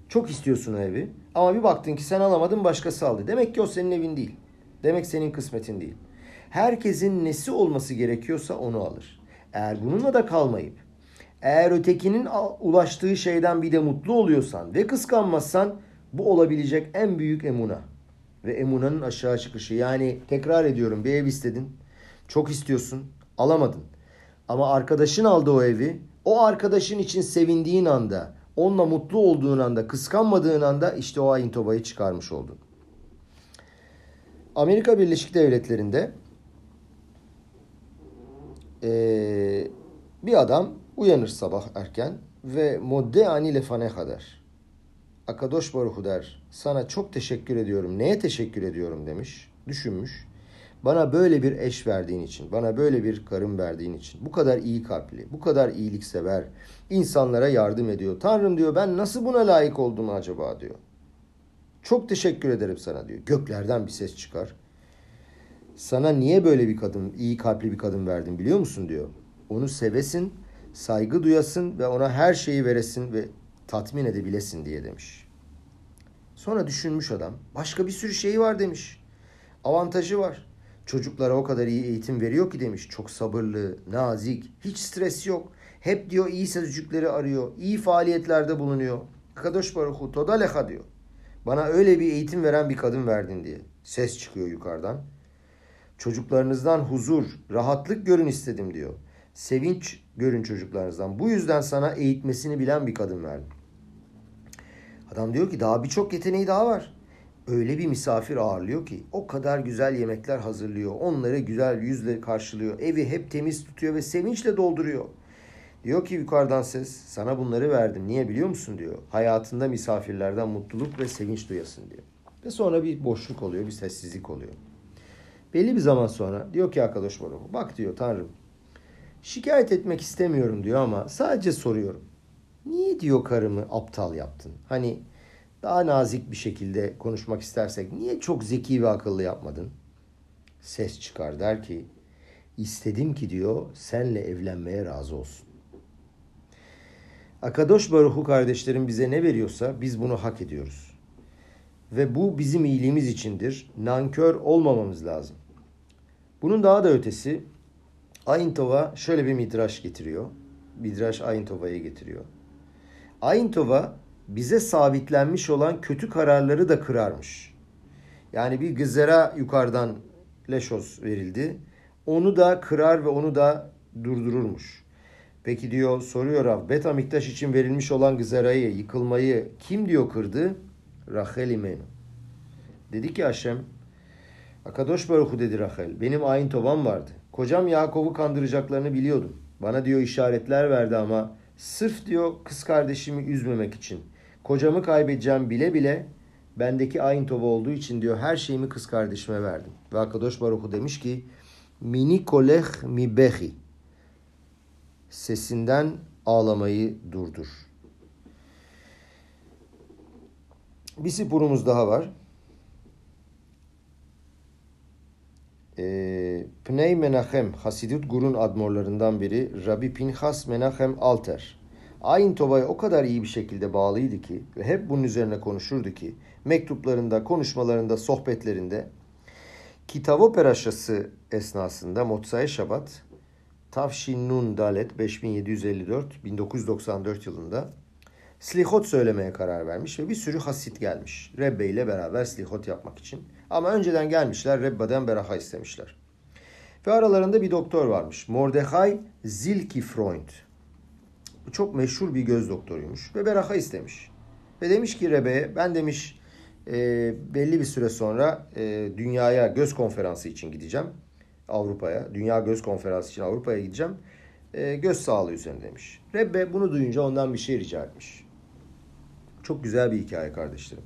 çok istiyorsun o evi ama bir baktın ki sen alamadın başkası aldı. Demek ki o senin evin değil. Demek senin kısmetin değil. Herkesin nesi olması gerekiyorsa onu alır. Eğer bununla da kalmayıp eğer ötekinin ulaştığı şeyden bir de mutlu oluyorsan ve kıskanmazsan bu olabilecek en büyük emuna ve emunanın aşağı çıkışı. Yani tekrar ediyorum bir ev istedin. Çok istiyorsun. Alamadın. Ama arkadaşın aldı o evi. O arkadaşın için sevindiğin anda, onunla mutlu olduğun anda, kıskanmadığın anda işte o ayın tobayı çıkarmış oldun. Amerika Birleşik Devletleri'nde ee, bir adam uyanır sabah erken ve modde ani lefane kadar Akadosh Baruhu der sana çok teşekkür ediyorum. Neye teşekkür ediyorum demiş. Düşünmüş. Bana böyle bir eş verdiğin için, bana böyle bir karım verdiğin için, bu kadar iyi kalpli, bu kadar iyiliksever, insanlara yardım ediyor. Tanrım diyor ben nasıl buna layık oldum acaba diyor. Çok teşekkür ederim sana diyor. Göklerden bir ses çıkar. Sana niye böyle bir kadın, iyi kalpli bir kadın verdim biliyor musun diyor. Onu sevesin, saygı duyasın ve ona her şeyi veresin ve tatmin edebilesin diye demiş. Sonra düşünmüş adam. Başka bir sürü şeyi var demiş. Avantajı var. Çocuklara o kadar iyi eğitim veriyor ki demiş. Çok sabırlı, nazik, hiç stres yok. Hep diyor iyi sözcükleri arıyor. iyi faaliyetlerde bulunuyor. Kadosh Baruchu toda leha diyor. Bana öyle bir eğitim veren bir kadın verdin diye. Ses çıkıyor yukarıdan. Çocuklarınızdan huzur, rahatlık görün istedim diyor. Sevinç görün çocuklarınızdan. Bu yüzden sana eğitmesini bilen bir kadın verdim. Adam diyor ki daha birçok yeteneği daha var. Öyle bir misafir ağırlıyor ki o kadar güzel yemekler hazırlıyor. Onları güzel yüzle karşılıyor. Evi hep temiz tutuyor ve sevinçle dolduruyor. Diyor ki yukarıdan ses sana bunları verdim. Niye biliyor musun diyor. Hayatında misafirlerden mutluluk ve sevinç duyasın diyor. Ve sonra bir boşluk oluyor, bir sessizlik oluyor. Belli bir zaman sonra diyor ki arkadaş bana bak diyor Tanrım şikayet etmek istemiyorum diyor ama sadece soruyorum. Niye diyor karımı aptal yaptın? Hani daha nazik bir şekilde konuşmak istersek niye çok zeki ve akıllı yapmadın? Ses çıkar der ki istedim ki diyor senle evlenmeye razı olsun. Akadosh Baruhu kardeşlerim bize ne veriyorsa biz bunu hak ediyoruz. Ve bu bizim iyiliğimiz içindir. Nankör olmamamız lazım. Bunun daha da ötesi Ayntova şöyle bir midraş getiriyor. Midraş Ayntova'yı getiriyor. Ayntova bize sabitlenmiş olan kötü kararları da kırarmış. Yani bir gızera yukarıdan leşos verildi. Onu da kırar ve onu da durdururmuş. Peki diyor soruyor Rav. Bet Amiktaş için verilmiş olan gızarayı, yıkılmayı kim diyor kırdı? Rachel imenu. Dedi ki Haşem Akadosh Baruchu dedi Rachel. Benim ayin tovam vardı. Kocam Yakov'u kandıracaklarını biliyordum. Bana diyor işaretler verdi ama sırf diyor kız kardeşimi üzmemek için. Kocamı kaybedeceğim bile bile bendeki ayin tova olduğu için diyor her şeyimi kız kardeşime verdim. Ve Akadosh Baruchu demiş ki mini kolech mi behi sesinden ağlamayı durdur. Bir sipurumuz daha var. Ee, Pnei Menachem, Hasidut Gur'un admorlarından biri Rabbi Pinchas Menachem Alter. Ayin Tova'ya o kadar iyi bir şekilde bağlıydı ki ve hep bunun üzerine konuşurdu ki mektuplarında, konuşmalarında, sohbetlerinde Kitavo Peraşası esnasında Motsai Şabat Tavşin Nun Dalet 5754 1994 yılında Slihot söylemeye karar vermiş ve bir sürü hasit gelmiş. Rebbe ile beraber slihot yapmak için. Ama önceden gelmişler Rebbe'den beraha istemişler. Ve aralarında bir doktor varmış. Mordechai Zilki Freund. Bu çok meşhur bir göz doktoruymuş ve beraha istemiş. Ve demiş ki Rebbe'ye ben demiş e, belli bir süre sonra e, dünyaya göz konferansı için gideceğim. Avrupa'ya. Dünya Göz Konferansı için Avrupa'ya gideceğim. E, göz sağlığı üzerine demiş. Rebbe bunu duyunca ondan bir şey rica etmiş. Çok güzel bir hikaye kardeşlerim.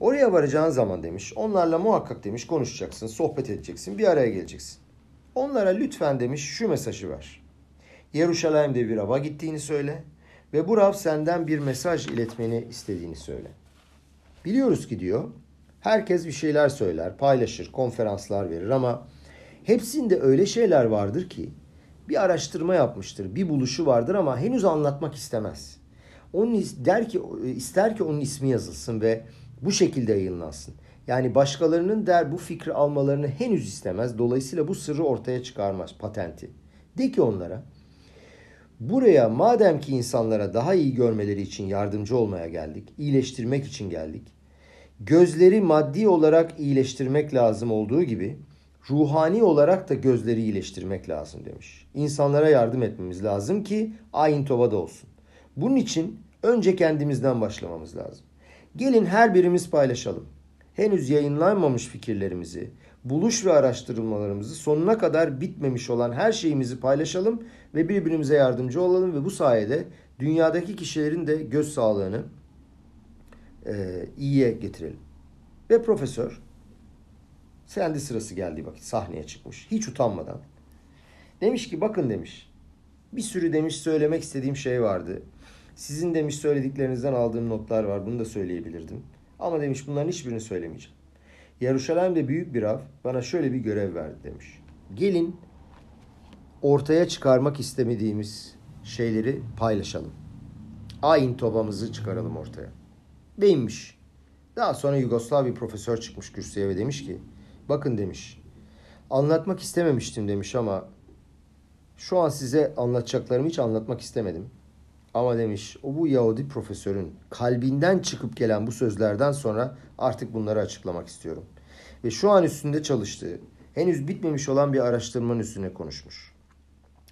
Oraya varacağın zaman demiş, onlarla muhakkak demiş konuşacaksın, sohbet edeceksin, bir araya geleceksin. Onlara lütfen demiş şu mesajı ver. Yeruşalayim'de bir rava gittiğini söyle ve bu Rab senden bir mesaj iletmeni istediğini söyle. Biliyoruz ki diyor, herkes bir şeyler söyler, paylaşır, konferanslar verir ama hepsinde öyle şeyler vardır ki bir araştırma yapmıştır, bir buluşu vardır ama henüz anlatmak istemez. Onun der ki ister ki onun ismi yazılsın ve bu şekilde yayınlansın. Yani başkalarının der bu fikri almalarını henüz istemez. Dolayısıyla bu sırrı ortaya çıkarmaz patenti. De ki onlara buraya madem ki insanlara daha iyi görmeleri için yardımcı olmaya geldik, iyileştirmek için geldik. Gözleri maddi olarak iyileştirmek lazım olduğu gibi ruhani olarak da gözleri iyileştirmek lazım demiş. İnsanlara yardım etmemiz lazım ki ayin tovada olsun. Bunun için önce kendimizden başlamamız lazım. Gelin her birimiz paylaşalım. Henüz yayınlanmamış fikirlerimizi, buluş ve araştırmalarımızı sonuna kadar bitmemiş olan her şeyimizi paylaşalım ve birbirimize yardımcı olalım ve bu sayede dünyadaki kişilerin de göz sağlığını e, iyiye getirelim. Ve profesör kendi sırası geldiği vakit sahneye çıkmış. Hiç utanmadan. Demiş ki bakın demiş. Bir sürü demiş söylemek istediğim şey vardı. Sizin demiş söylediklerinizden aldığım notlar var. Bunu da söyleyebilirdim. Ama demiş bunların hiçbirini söylemeyeceğim. Yeruşalim'de büyük bir av bana şöyle bir görev verdi demiş. Gelin ortaya çıkarmak istemediğimiz şeyleri paylaşalım. Ayin tobamızı çıkaralım ortaya. Beyinmiş. Daha sonra Yugoslav bir profesör çıkmış kürsüye ve demiş ki bakın demiş anlatmak istememiştim demiş ama şu an size anlatacaklarımı hiç anlatmak istemedim. Ama demiş o bu Yahudi profesörün kalbinden çıkıp gelen bu sözlerden sonra artık bunları açıklamak istiyorum. Ve şu an üstünde çalıştığı henüz bitmemiş olan bir araştırmanın üstüne konuşmuş.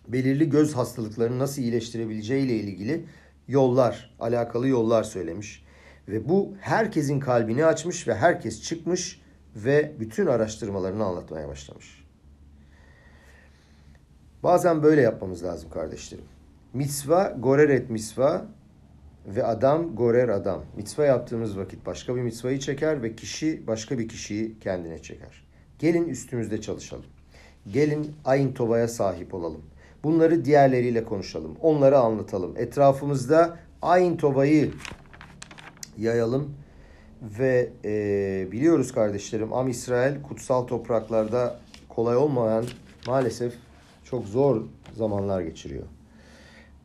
Belirli göz hastalıklarını nasıl iyileştirebileceği ile ilgili yollar, alakalı yollar söylemiş. Ve bu herkesin kalbini açmış ve herkes çıkmış ve bütün araştırmalarını anlatmaya başlamış. Bazen böyle yapmamız lazım kardeşlerim. Mitzva gorer et mitzva ve adam gorer adam. Mitzva yaptığımız vakit başka bir mitzvayı çeker ve kişi başka bir kişiyi kendine çeker. Gelin üstümüzde çalışalım. Gelin ayin tovaya sahip olalım. Bunları diğerleriyle konuşalım. Onları anlatalım. Etrafımızda ayin tovayı yayalım. Ve e, biliyoruz kardeşlerim Am İsrail kutsal topraklarda kolay olmayan maalesef çok zor zamanlar geçiriyor.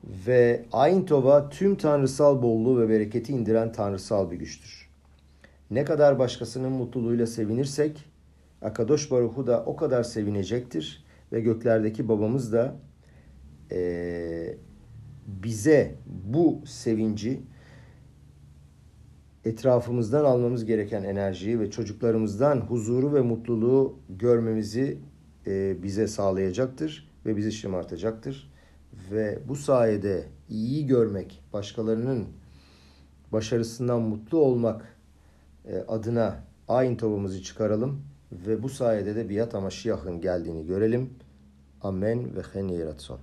Ve Ayin Tova tüm tanrısal bolluğu ve bereketi indiren tanrısal bir güçtür. Ne kadar başkasının mutluluğuyla sevinirsek Akadosh Baruhu da o kadar sevinecektir ve göklerdeki babamız da e, bize bu sevinci etrafımızdan almamız gereken enerjiyi ve çocuklarımızdan huzuru ve mutluluğu görmemizi e, bize sağlayacaktır ve bizi şımartacaktır. Ve bu sayede iyiyi görmek, başkalarının başarısından mutlu olmak e, adına ayin tavamızı çıkaralım ve bu sayede de biat ama Şiyah'ın geldiğini görelim. Amen ve hen yeratson.